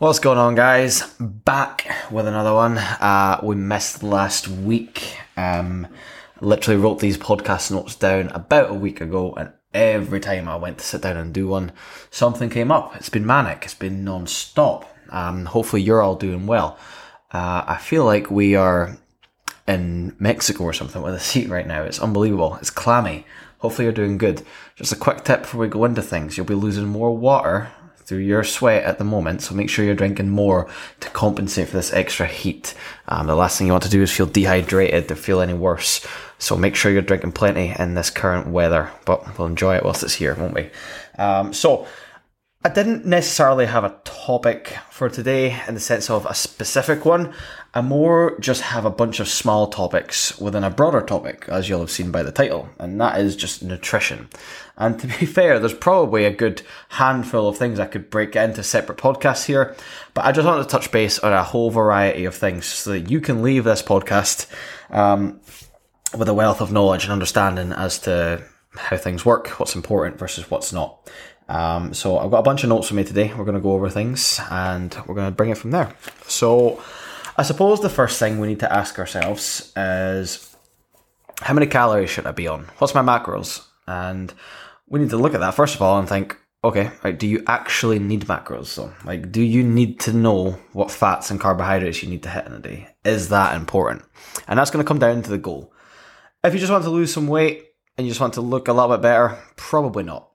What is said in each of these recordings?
What's going on, guys? Back with another one. Uh, we missed last week. Um, literally wrote these podcast notes down about a week ago, and every time I went to sit down and do one, something came up. It's been manic. It's been non-stop. Um, hopefully, you're all doing well. Uh, I feel like we are in Mexico or something with a seat right now. It's unbelievable. It's clammy. Hopefully, you're doing good. Just a quick tip before we go into things: you'll be losing more water through your sweat at the moment. So make sure you're drinking more to compensate for this extra heat. Um, the last thing you want to do is feel dehydrated or feel any worse. So make sure you're drinking plenty in this current weather, but we'll enjoy it whilst it's here, won't we? Um, so I didn't necessarily have a topic for today in the sense of a specific one. I more just have a bunch of small topics within a broader topic, as you'll have seen by the title, and that is just nutrition. And to be fair, there's probably a good handful of things I could break into separate podcasts here, but I just want to touch base on a whole variety of things so that you can leave this podcast um, with a wealth of knowledge and understanding as to how things work, what's important versus what's not. Um, so I've got a bunch of notes for me today. We're going to go over things and we're going to bring it from there. So I suppose the first thing we need to ask ourselves is how many calories should I be on? What's my macros? And we need to look at that first of all and think, okay, right, do you actually need macros? So, like, do you need to know what fats and carbohydrates you need to hit in a day? Is that important? And that's going to come down to the goal. If you just want to lose some weight and you just want to look a little bit better, probably not.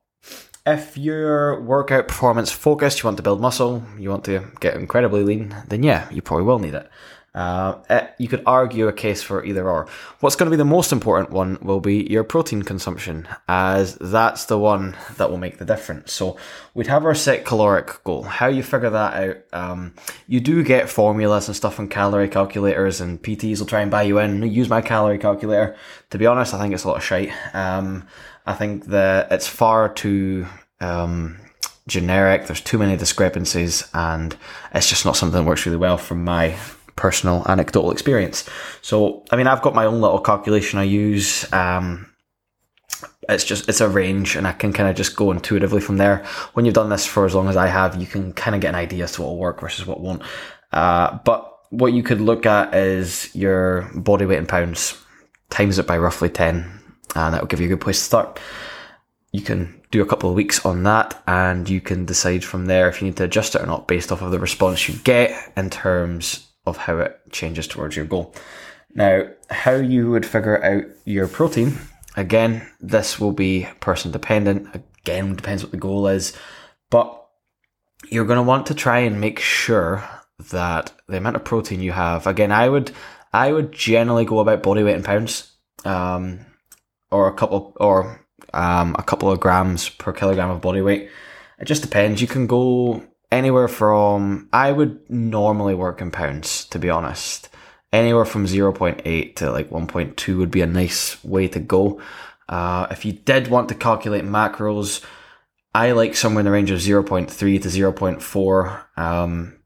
If your workout performance focused, you want to build muscle, you want to get incredibly lean, then yeah, you probably will need it. Uh, it, eh, you could argue a case for either or. What's going to be the most important one will be your protein consumption, as that's the one that will make the difference. So we'd have our set caloric goal. How you figure that out? Um, you do get formulas and stuff and calorie calculators, and PTs will try and buy you in. Use my calorie calculator. To be honest, I think it's a lot of shite. Um, I think that it's far too um, generic. There's too many discrepancies, and it's just not something that works really well from my personal anecdotal experience. So, I mean, I've got my own little calculation I use. Um, it's just it's a range, and I can kind of just go intuitively from there. When you've done this for as long as I have, you can kind of get an idea as to what will work versus what won't. Uh, but what you could look at is your body weight in pounds, times it by roughly ten, and that will give you a good place to start. You can do a couple of weeks on that, and you can decide from there if you need to adjust it or not based off of the response you get in terms of how it changes towards your goal. Now, how you would figure out your protein, again, this will be person dependent. Again, depends what the goal is, but you're going to want to try and make sure that the amount of protein you have, again, I would, I would generally go about body weight in pounds, um, or a couple, or, um, a couple of grams per kilogram of body weight. It just depends. You can go anywhere from I would normally work in pounds to be honest. Anywhere from 0.8 to like 1.2 would be a nice way to go. Uh, if you did want to calculate macros, I like somewhere in the range of 0.3 to 0.4 um,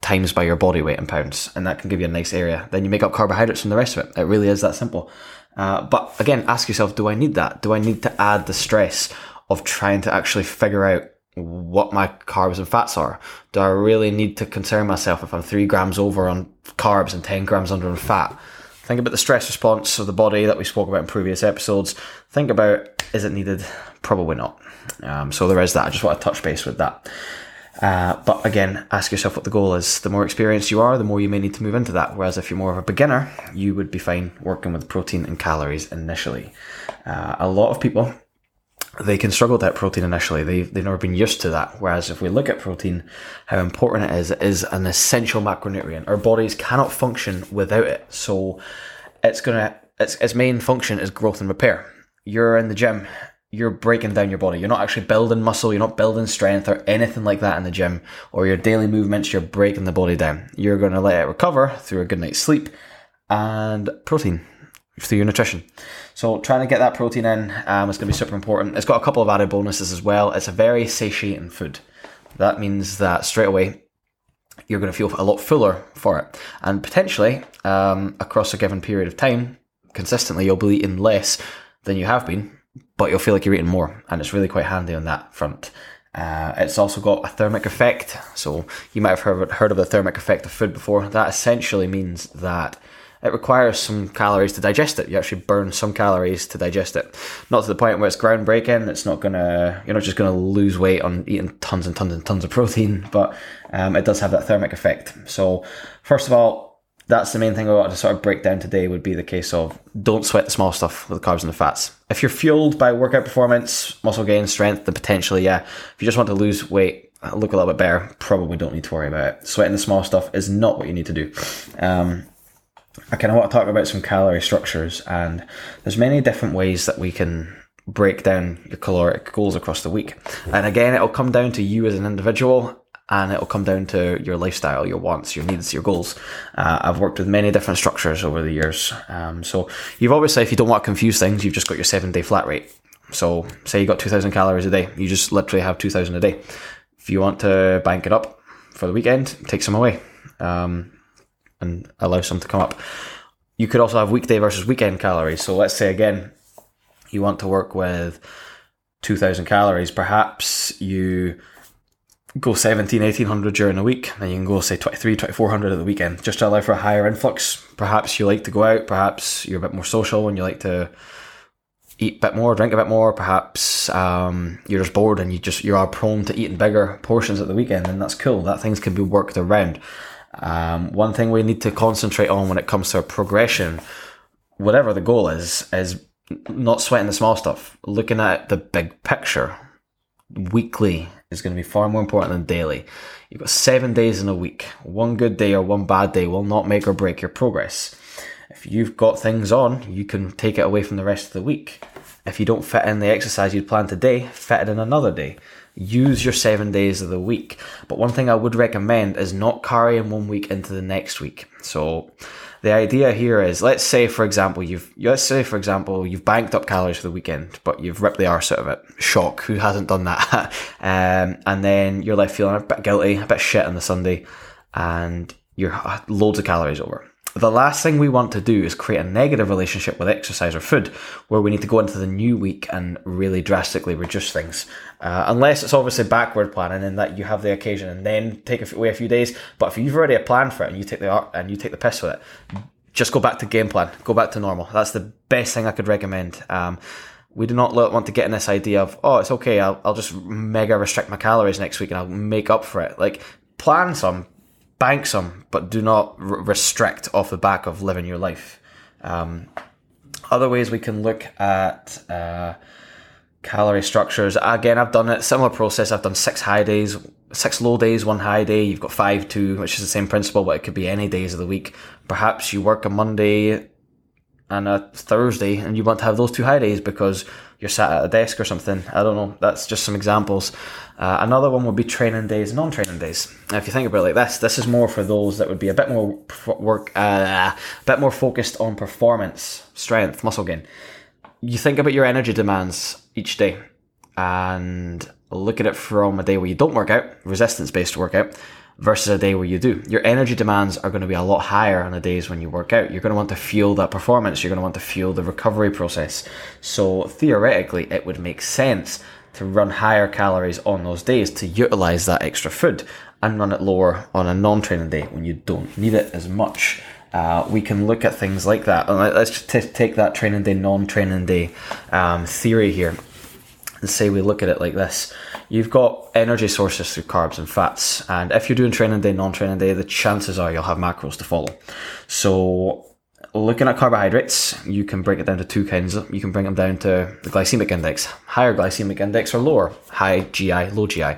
times by your body weight in pounds, and that can give you a nice area. Then you make up carbohydrates from the rest of it. It really is that simple. Uh, but again, ask yourself, do I need that? Do I need to add the stress of trying to actually figure out what my carbs and fats are. Do I really need to concern myself if I'm three grams over on carbs and 10 grams under on fat? Think about the stress response of the body that we spoke about in previous episodes. Think about is it needed? Probably not. Um, so there is that. I just want to touch base with that. Uh, but again, ask yourself what the goal is. The more experienced you are, the more you may need to move into that. Whereas if you're more of a beginner, you would be fine working with protein and calories initially. Uh, a lot of people they can struggle with hit protein initially. They've, they've never been used to that. Whereas if we look at protein, how important it is, it is an essential macronutrient. Our bodies cannot function without it. So it's gonna, its, its main function is growth and repair. You're in the gym, you're breaking down your body. You're not actually building muscle, you're not building strength or anything like that in the gym or your daily movements, you're breaking the body down. You're gonna let it recover through a good night's sleep and protein through your nutrition. So trying to get that protein in um, is going to be super important. It's got a couple of added bonuses as well. It's a very satiating food. That means that straight away you're going to feel a lot fuller for it, and potentially um, across a given period of time, consistently you'll be eating less than you have been, but you'll feel like you're eating more, and it's really quite handy on that front. Uh, it's also got a thermic effect. So you might have heard, heard of the thermic effect of food before. That essentially means that it requires some calories to digest it. You actually burn some calories to digest it. Not to the point where it's groundbreaking. It's not gonna, you're not just gonna lose weight on eating tons and tons and tons of protein, but um, it does have that thermic effect. So first of all, that's the main thing I want to sort of break down today would be the case of don't sweat the small stuff with the carbs and the fats. If you're fueled by workout performance, muscle gain, strength, then potentially, yeah. If you just want to lose weight, look a little bit better, probably don't need to worry about it. Sweating the small stuff is not what you need to do. Um, I kind of want to talk about some calorie structures, and there's many different ways that we can break down your caloric goals across the week. And again, it'll come down to you as an individual and it'll come down to your lifestyle, your wants, your needs, your goals. Uh, I've worked with many different structures over the years. Um, so you've obviously, if you don't want to confuse things, you've just got your seven day flat rate. So say you got 2000 calories a day, you just literally have 2000 a day. If you want to bank it up for the weekend, take some away. Um, and allow some to come up. You could also have weekday versus weekend calories. So let's say again, you want to work with 2000 calories. Perhaps you go 17, 1800 during the week, then you can go say 23, 2400 at the weekend just to allow for a higher influx. Perhaps you like to go out, perhaps you're a bit more social and you like to eat a bit more, drink a bit more. Perhaps um, you're just bored and you just you are prone to eating bigger portions at the weekend, and that's cool. That things can be worked around. Um, one thing we need to concentrate on when it comes to progression, whatever the goal is, is not sweating the small stuff. Looking at the big picture. Weekly is going to be far more important than daily. You've got seven days in a week. One good day or one bad day will not make or break your progress. If you've got things on, you can take it away from the rest of the week. If you don't fit in the exercise you'd planned today, fit it in another day use your seven days of the week. But one thing I would recommend is not carrying one week into the next week. So the idea here is let's say for example you've let's say for example you've banked up calories for the weekend, but you've ripped the arse out of it. Shock, who hasn't done that? um, and then you're left feeling a bit guilty, a bit shit on the Sunday, and you're loads of calories over. The last thing we want to do is create a negative relationship with exercise or food, where we need to go into the new week and really drastically reduce things. Uh, unless it's obviously backward planning and that you have the occasion and then take away a few days. But if you've already a plan for it and you take the art and you take the piss with it, just go back to game plan, go back to normal. That's the best thing I could recommend. Um, we do not want to get in this idea of oh it's okay I'll, I'll just mega restrict my calories next week and I'll make up for it. Like plan some, bank some, but do not r- restrict off the back of living your life. Um, other ways we can look at uh, calorie structures. Again, I've done it similar process. I've done six high days, six low days, one high day. You've got five two, which is the same principle, but it could be any days of the week. Perhaps you work a Monday and a Thursday, and you want to have those two high days because you're sat at a desk or something. I don't know. That's just some examples. Uh, another one would be training days, non-training days. Now, if you think about it like this, this is more for those that would be a bit more work, uh, a bit more focused on performance, strength, muscle gain. You think about your energy demands each day, and look at it from a day where you don't work out, resistance-based workout, versus a day where you do. Your energy demands are going to be a lot higher on the days when you work out. You're going to want to fuel that performance. You're going to want to fuel the recovery process. So theoretically, it would make sense to run higher calories on those days to utilize that extra food and run it lower on a non-training day when you don't need it as much. Uh, we can look at things like that. Let's just t- take that training day, non-training day um, theory here and say we look at it like this. You've got energy sources through carbs and fats, and if you're doing training day, non-training day, the chances are you'll have macros to follow. So looking at carbohydrates, you can break it down to two kinds. You can bring them down to the glycemic index, higher glycemic index or lower, high GI, low GI.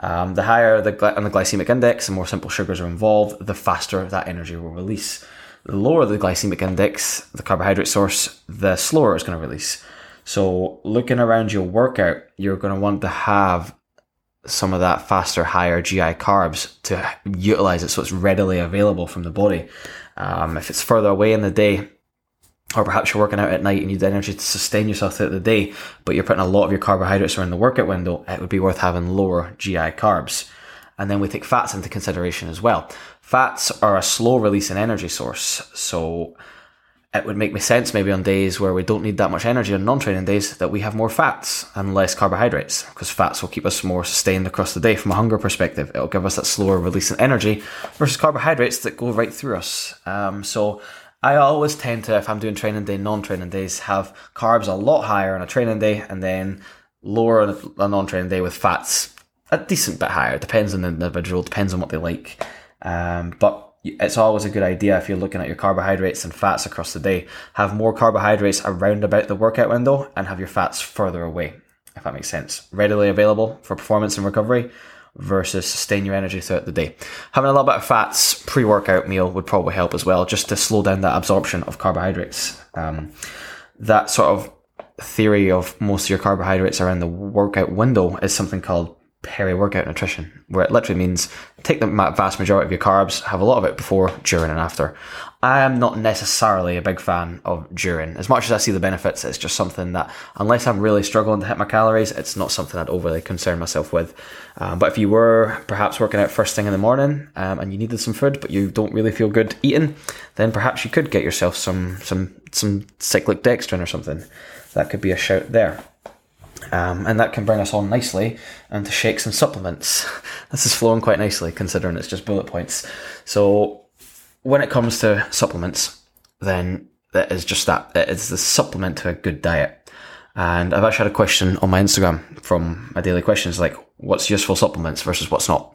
Um, the higher the on the glycemic index, the more simple sugars are involved, the faster that energy will release. The lower the glycemic index, the carbohydrate source, the slower it's going to release. So looking around your workout, you're going to want to have some of that faster, higher GI carbs to utilize it so it's readily available from the body. Um, if it's further away in the day, or perhaps you're working out at night and you need energy to sustain yourself throughout the day, but you're putting a lot of your carbohydrates around the workout window, it would be worth having lower GI carbs. And then we take fats into consideration as well. Fats are a slow release releasing energy source. So it would make me sense maybe on days where we don't need that much energy on non-training days that we have more fats and less carbohydrates because fats will keep us more sustained across the day from a hunger perspective. It'll give us that slower release of energy versus carbohydrates that go right through us. Um, so I always tend to, if I'm doing training day, non-training days, have carbs a lot higher on a training day and then lower on a non-training day with fats a decent bit higher. Depends on the individual, depends on what they like. Um, but it's always a good idea if you're looking at your carbohydrates and fats across the day, have more carbohydrates around about the workout window and have your fats further away, if that makes sense. Readily available for performance and recovery versus sustain your energy throughout the day. Having a little bit of fats pre workout meal would probably help as well, just to slow down that absorption of carbohydrates. Um, that sort of theory of most of your carbohydrates around the workout window is something called peri-workout nutrition, where it literally means take the vast majority of your carbs, have a lot of it before, during, and after. I am not necessarily a big fan of during. As much as I see the benefits, it's just something that, unless I'm really struggling to hit my calories, it's not something I'd overly concern myself with. Um, but if you were perhaps working out first thing in the morning um, and you needed some food, but you don't really feel good eating, then perhaps you could get yourself some some some cyclic dextrin or something. That could be a shout there. Um, and that can bring us on nicely into shakes and supplements. this is flowing quite nicely considering it's just bullet points. So when it comes to supplements, then that is just that. It is the supplement to a good diet. And I've actually had a question on my Instagram from my daily questions like, what's useful supplements versus what's not?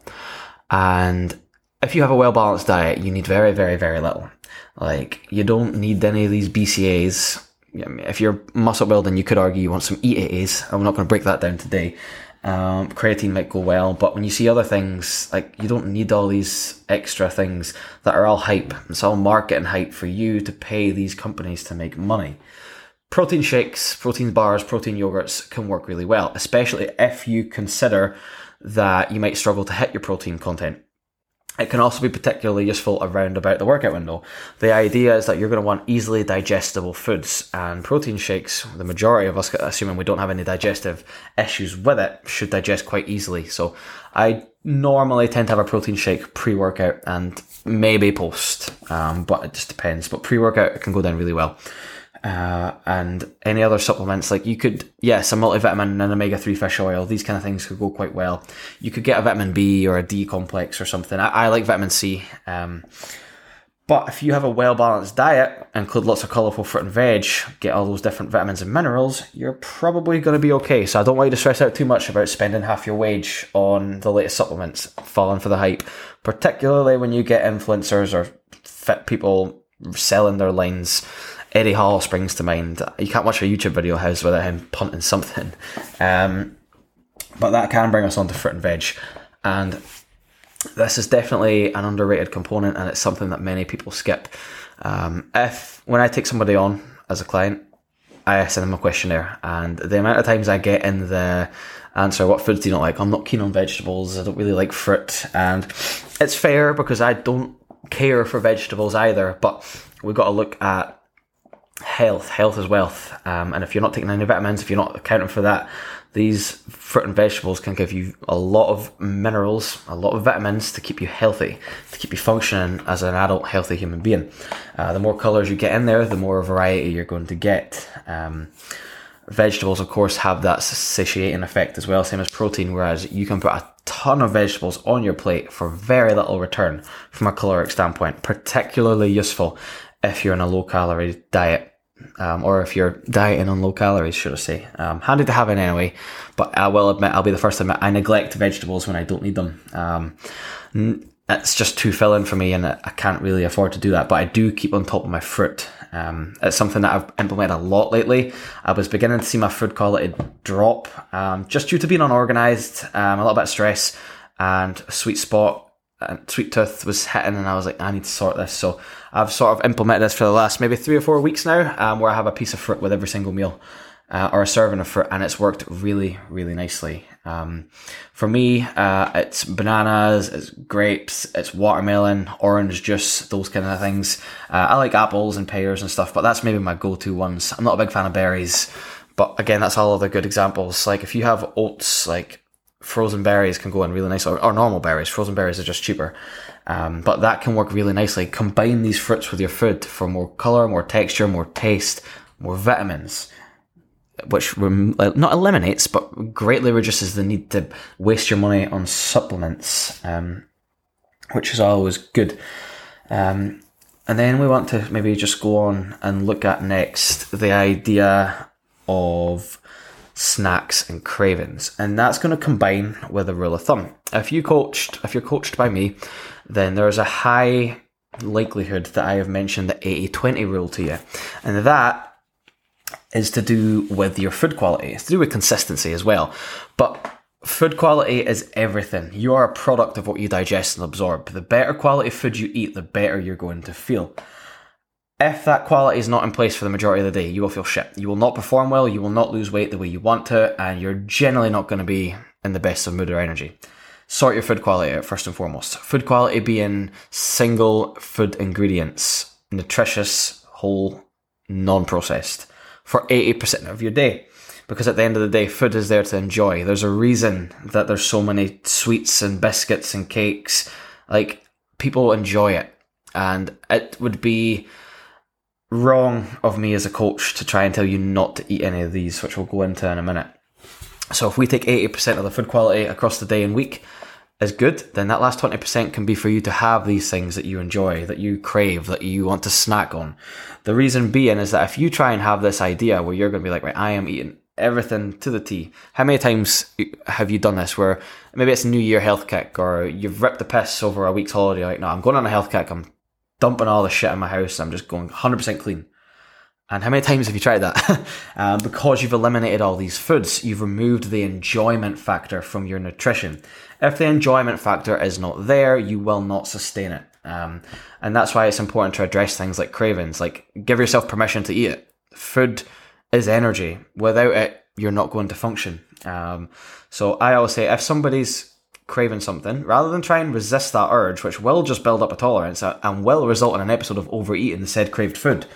And if you have a well balanced diet, you need very, very, very little. Like, you don't need any of these BCAAs if you're muscle building, you could argue you want some EAAs. I'm not going to break that down today. Um, creatine might go well, but when you see other things, like you don't need all these extra things that are all hype. It's all marketing hype for you to pay these companies to make money. Protein shakes, protein bars, protein yogurts can work really well, especially if you consider that you might struggle to hit your protein content. It can also be particularly useful around about the workout window. The idea is that you're going to want easily digestible foods and protein shakes. The majority of us, assuming we don't have any digestive issues with it, should digest quite easily. So I normally tend to have a protein shake pre-workout and maybe post, um, but it just depends. But pre-workout it can go down really well. Uh, and any other supplements like you could yes a multivitamin and an omega-3 fish oil these kind of things could go quite well. You could get a vitamin b or a d complex or something. I, I like vitamin c um, but if you have a well-balanced diet include lots of colourful fruit and veg get all those different vitamins and minerals you're probably going to be okay. So i don't want you to stress out too much about spending half your wage on the latest supplements falling for the hype particularly when you get influencers or fit people selling their lines Eddie Hall springs to mind. You can't watch a YouTube video house without him punting something. Um, but that can bring us on to fruit and veg. And this is definitely an underrated component and it's something that many people skip. Um, if, when I take somebody on as a client, I send them a questionnaire and the amount of times I get in the answer, what foods do you not like? I'm not keen on vegetables. I don't really like fruit. And it's fair because I don't care for vegetables either, but we've got to look at health. Health is wealth. Um, and if you're not taking any vitamins, if you're not accounting for that, these fruit and vegetables can give you a lot of minerals, a lot of vitamins to keep you healthy, to keep you functioning as an adult, healthy human being. Uh, the more colors you get in there, the more variety you're going to get. Um, vegetables, of course, have that satiating effect as well, same as protein, whereas you can put a ton of vegetables on your plate for very little return from a caloric standpoint, particularly useful if you're on a low calorie diet. Um, or if you're dieting on low calories, should I say. Um, handy to have in anyway, but I will admit, I'll be the first to admit, I neglect vegetables when I don't need them. Um, it's just too filling for me and I can't really afford to do that, but I do keep on top of my fruit. Um, it's something that I've implemented a lot lately. I was beginning to see my food quality drop, um, just due to being unorganized, um, a little bit of stress and a sweet spot and sweet tooth was hitting and I was like, I need to sort this. So I've sort of implemented this for the last maybe three or four weeks now, um, where I have a piece of fruit with every single meal. Uh, or a serving of fruit, and it's worked really, really nicely. Um, for me, uh, it's bananas, it's grapes, it's watermelon, orange juice, those kind of things. Uh, I like apples and pears and stuff, but that's maybe my go-to ones. I'm not a big fan of berries, but again, that's all other good examples. Like if you have oats, like frozen berries can go in really nice, or, or normal berries. Frozen berries are just cheaper. Um, but that can work really nicely. Combine these fruits with your food for more color, more texture, more taste, more vitamins, which rem- not eliminates, but greatly reduces the need to waste your money on supplements, um, which is always good. Um, and then we want to maybe just go on and look at next the idea of snacks and cravings. And that's going to combine with a rule of thumb. If you coached, if you're coached by me, then there's a high likelihood that I have mentioned the 80-20 rule to you. And that is to do with your food quality. It's to do with consistency as well. But food quality is everything. You are a product of what you digest and absorb. The better quality food you eat, the better you're going to feel. If that quality is not in place for the majority of the day, you will feel shit. You will not perform well, you will not lose weight the way you want to, and you're generally not going to be in the best of mood or energy. Sort your food quality out first and foremost. Food quality being single food ingredients, nutritious, whole, non processed for 80% of your day. Because at the end of the day, food is there to enjoy. There's a reason that there's so many sweets and biscuits and cakes. Like, people enjoy it. And it would be wrong of me as a coach to try and tell you not to eat any of these, which we'll go into in a minute. So if we take 80% of the food quality across the day and week is good, then that last 20% can be for you to have these things that you enjoy, that you crave, that you want to snack on. The reason being is that if you try and have this idea where you're going to be like, right, I am eating everything to the T. How many times have you done this where maybe it's a New Year health kick or you've ripped the piss over a week's holiday? Like, no, I'm going on a health kick. I'm dumping all the shit in my house. I'm just going 100% clean. And how many times have you tried that? um, because you've eliminated all these foods, you've removed the enjoyment factor from your nutrition. If the enjoyment factor is not there, you will not sustain it. Um, and that's why it's important to address things like cravings. Like, give yourself permission to eat it. Food is energy. Without it, you're not going to function. Um, so I always say, if somebody's craving something, rather than try and resist that urge, which will just build up a tolerance and will result in an episode of overeating the said craved food,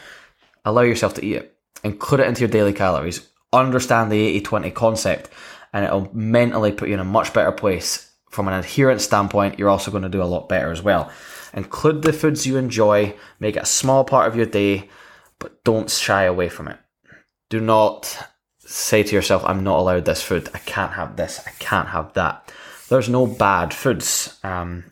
allow yourself to eat it. Include it into your daily calories. Understand the 80 20 concept, and it'll mentally put you in a much better place. From an adherence standpoint, you're also going to do a lot better as well. Include the foods you enjoy, make it a small part of your day, but don't shy away from it. Do not say to yourself, I'm not allowed this food. I can't have this. I can't have that there's no bad foods. Um,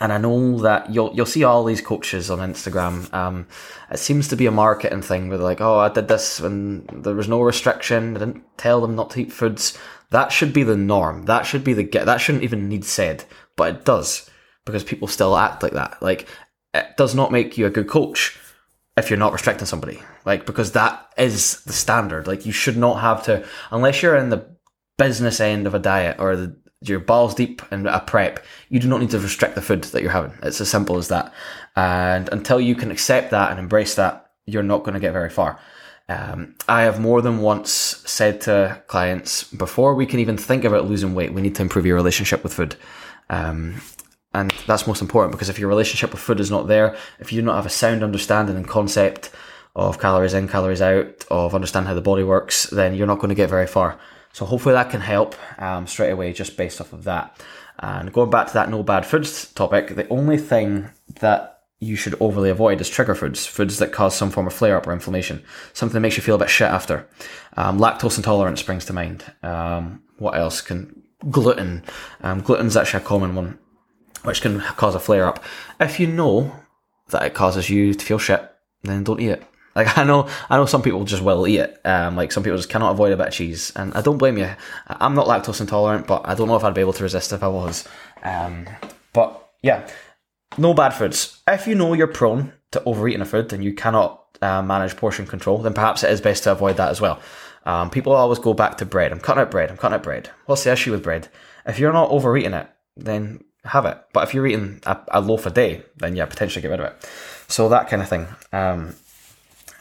and I know that you'll you'll see all these coaches on Instagram. Um, it seems to be a marketing thing where they're like, "Oh, I did this and there was no restriction. I didn't tell them not to eat foods." That should be the norm. That should be the get. That shouldn't even need said, but it does because people still act like that. Like it does not make you a good coach if you're not restricting somebody. Like because that is the standard. Like you should not have to unless you're in the business end of a diet or the you're balls deep in a prep, you do not need to restrict the food that you're having. It's as simple as that. And until you can accept that and embrace that, you're not going to get very far. Um, I have more than once said to clients, before we can even think about losing weight, we need to improve your relationship with food. Um, and that's most important because if your relationship with food is not there, if you do not have a sound understanding and concept of calories in, calories out, of understand how the body works, then you're not going to get very far. So hopefully that can help um, straight away just based off of that. And going back to that no bad foods topic, the only thing that you should overly avoid is trigger foods, foods that cause some form of flare up or inflammation, something that makes you feel a bit shit after. Um, lactose intolerance springs to mind. Um, what else can gluten? Um, gluten's actually a common one, which can cause a flare up. If you know that it causes you to feel shit, then don't eat it. Like I know, I know some people just will eat it. Um, like some people just cannot avoid a bit of cheese, and I don't blame you. I'm not lactose intolerant, but I don't know if I'd be able to resist if I was. Um, but yeah, no bad foods. If you know you're prone to overeating a food and you cannot uh, manage portion control, then perhaps it is best to avoid that as well. Um, people always go back to bread. I'm cutting out bread. I'm cutting out bread. What's the issue with bread? If you're not overeating it, then have it. But if you're eating a, a loaf a day, then yeah, potentially get rid of it. So that kind of thing. Um,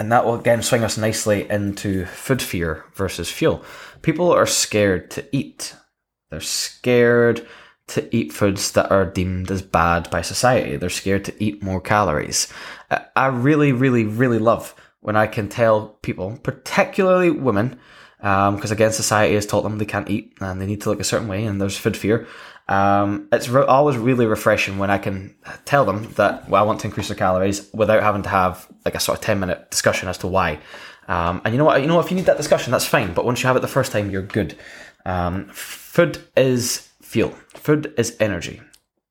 and that will again swing us nicely into food fear versus fuel. People are scared to eat. They're scared to eat foods that are deemed as bad by society. They're scared to eat more calories. I really, really, really love when I can tell people, particularly women, because um, again, society has taught them they can't eat and they need to look a certain way, and there's food fear. Um, it's re- always really refreshing when I can tell them that well, I want to increase their calories without having to have like a sort of ten minute discussion as to why. Um, and you know what? You know, if you need that discussion, that's fine. But once you have it the first time, you're good. Um, food is fuel. Food is energy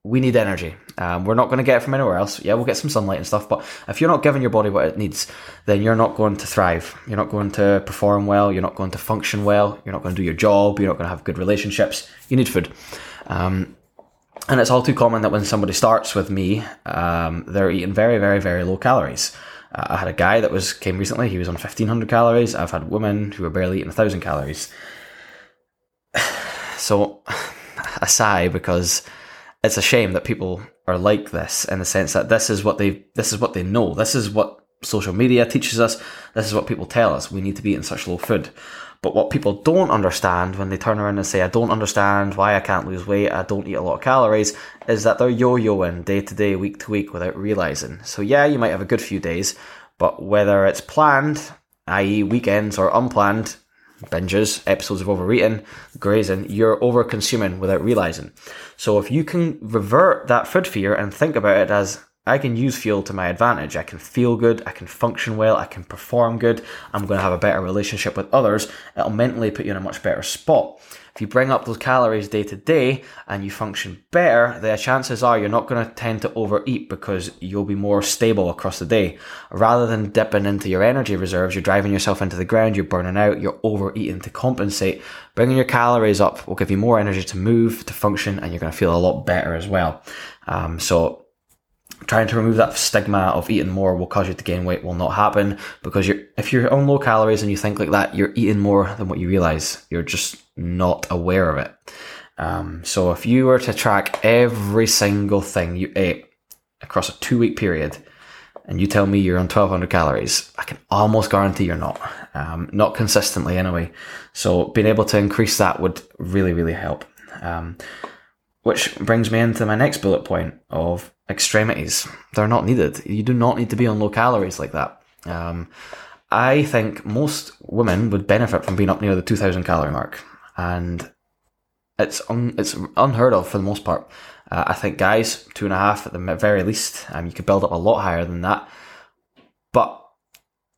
we need energy. Um, we're not going to get it from anywhere else. Yeah, we'll get some sunlight and stuff, but if you're not giving your body what it needs, then you're not going to thrive. You're not going to perform well. You're not going to function well. You're not going to do your job. You're not going to have good relationships. You need food. Um, and it's all too common that when somebody starts with me, um, they're eating very, very, very low calories. Uh, I had a guy that was came recently. He was on 1500 calories. I've had women who were barely eating 1000 calories. So, a sigh because it's a shame that people are like this in the sense that this is what they this is what they know. This is what social media teaches us. This is what people tell us. We need to be eating such low food. But what people don't understand when they turn around and say, I don't understand why I can't lose weight, I don't eat a lot of calories, is that they're yo yoing day to day, week to week without realizing. So, yeah, you might have a good few days, but whether it's planned, i.e., weekends, or unplanned, binges, episodes of overeating, grazing, you're over consuming without realizing. So if you can revert that food fear and think about it as I can use fuel to my advantage. I can feel good. I can function well. I can perform good. I'm going to have a better relationship with others. It'll mentally put you in a much better spot. If you bring up those calories day to day and you function better, the chances are you're not going to tend to overeat because you'll be more stable across the day. Rather than dipping into your energy reserves, you're driving yourself into the ground, you're burning out, you're overeating to compensate. Bringing your calories up will give you more energy to move, to function, and you're going to feel a lot better as well. Um, so trying to remove that stigma of eating more will cause you to gain weight will not happen because you're if you're on low calories and you think like that, you're eating more than what you realize. You're just not aware of it. Um, so if you were to track every single thing you ate across a two week period, and you tell me you're on 1200 calories, I can almost guarantee you're not. Um, not consistently anyway. So being able to increase that would really, really help. Um, which brings me into my next bullet point of extremities. They're not needed. You do not need to be on low calories like that. Um, I think most women would benefit from being up near the 2000 calorie mark. And it's un, it's unheard of for the most part. Uh, I think guys, two and a half at the very least. Um, you could build up a lot higher than that. But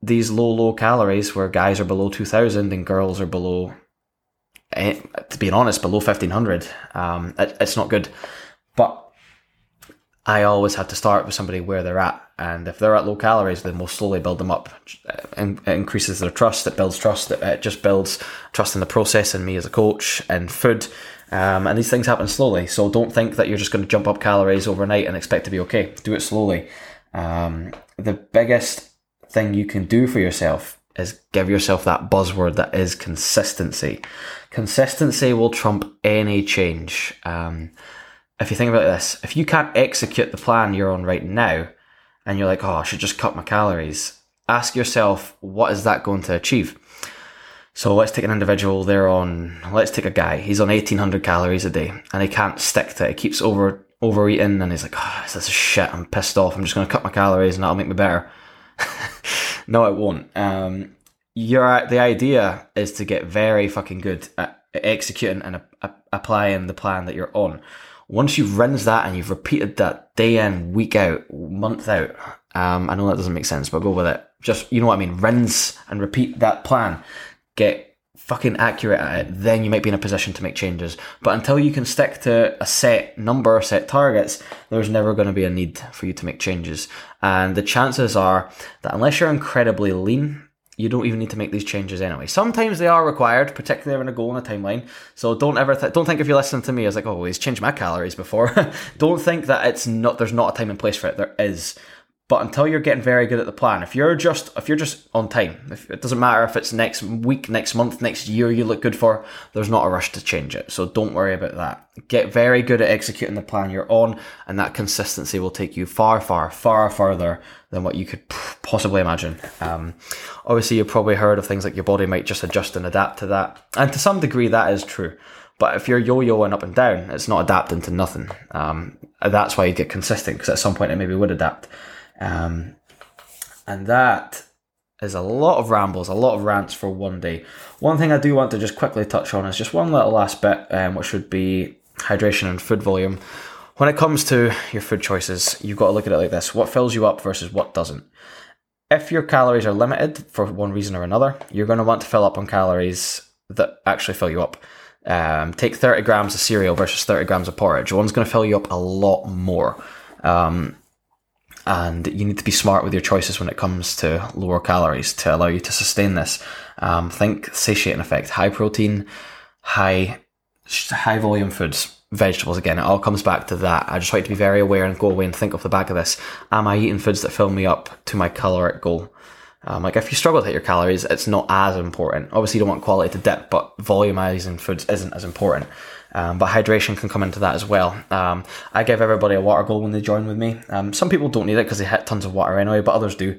these low, low calories where guys are below 2000 and girls are below Eh, to be honest, below 1500. Um, it, it's not good. But I always have to start with somebody where they're at. And if they're at low calories, then we'll slowly build them up. It increases their trust. It builds trust. It just builds trust in the process and me as a coach and food. Um, and these things happen slowly. So don't think that you're just going to jump up calories overnight and expect to be okay. Do it slowly. Um, the biggest thing you can do for yourself is give yourself that buzzword that is consistency. Consistency will trump any change. Um, if you think about this, if you can't execute the plan you're on right now, and you're like, oh, I should just cut my calories, ask yourself, what is that going to achieve? So let's take an individual, they're on, let's take a guy, he's on 1800 calories a day, and he can't stick to it. He keeps over overeating, and he's like, oh, this is shit, I'm pissed off, I'm just going to cut my calories, and that'll make me better. no, it won't. Um, the idea is to get very fucking good at executing and a, a, applying the plan that you're on. Once you've rinsed that and you've repeated that day in, week out, month out, um, I know that doesn't make sense, but go with it. Just you know what I mean. Rinse and repeat that plan. Get fucking accurate at it, then you might be in a position to make changes. But until you can stick to a set number, set targets, there's never going to be a need for you to make changes. And the chances are that unless you're incredibly lean, you don't even need to make these changes anyway. Sometimes they are required, particularly when a goal and a timeline. So don't ever th- don't think if you're listening to me as like, oh, he's changed my calories before. don't think that it's not there's not a time and place for it. There is. But until you're getting very good at the plan, if you're just if you're just on time, if it doesn't matter if it's next week, next month, next year you look good for, there's not a rush to change it. So don't worry about that. Get very good at executing the plan you're on, and that consistency will take you far, far, far further than what you could possibly imagine. Um, obviously, you've probably heard of things like your body might just adjust and adapt to that, and to some degree that is true. But if you're yo-yoing up and down, it's not adapting to nothing. Um, that's why you get consistent because at some point it maybe would adapt. Um, and that is a lot of rambles, a lot of rants for one day. One thing I do want to just quickly touch on is just one little bit, um, which would be hydration and food volume. When it comes to your food choices, you've got to look at it like this what fills you up versus what doesn't. If your calories are limited for one reason or another, you're going to want to fill up on calories that actually fill you up. Um, take 30 grams of cereal versus 30 grams of porridge. One's going to fill you up a lot more. Um, and you need to be smart with your choices when it comes to lower calories to allow you to sustain this. Um, think satiating effect, high protein, high high volume foods, vegetables. Again, it all comes back to that. I just like to be very aware and go away and think off the back of this: Am I eating foods that fill me up to my caloric goal? Um, like if you struggle to hit your calories, it's not as important. Obviously, you don't want quality to dip, but volumizing foods isn't as important. Um, but hydration can come into that as well. Um, I give everybody a water goal when they join with me. Um, some people don't need it because they hit tons of water anyway, but others do.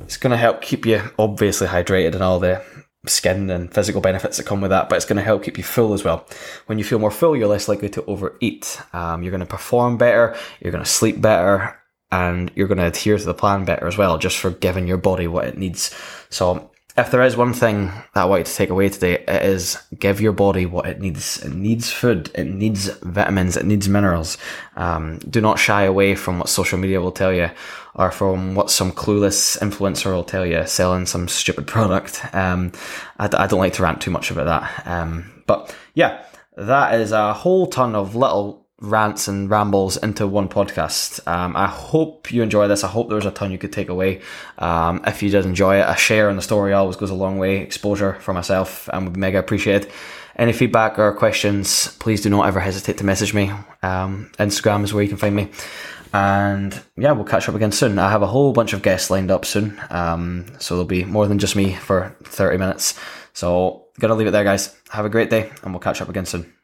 It's going to help keep you obviously hydrated and all the skin and physical benefits that come with that, but it's going to help keep you full as well. When you feel more full, you're less likely to overeat. Um, you're going to perform better, you're going to sleep better, and you're going to adhere to the plan better as well, just for giving your body what it needs. So if there is one thing that I want you to take away today, it is give your body what it needs. It needs food. It needs vitamins. It needs minerals. Um, do not shy away from what social media will tell you or from what some clueless influencer will tell you selling some stupid product. Um, don't like to rant too much about that. Um, but yeah, that is a whole ton of little rants and rambles into one podcast. Um, I hope you enjoy this. I hope there's a ton you could take away. Um, if you did enjoy it, a share on the story always goes a long way. Exposure for myself and would be mega appreciated. Any feedback or questions, please do not ever hesitate to message me. Um, Instagram is where you can find me. And yeah, we'll catch up again soon. I have a whole bunch of guests lined up soon. Um, so there'll be more than just me for 30 minutes. So, gotta leave it there, guys. Have a great day, and we'll catch up again soon.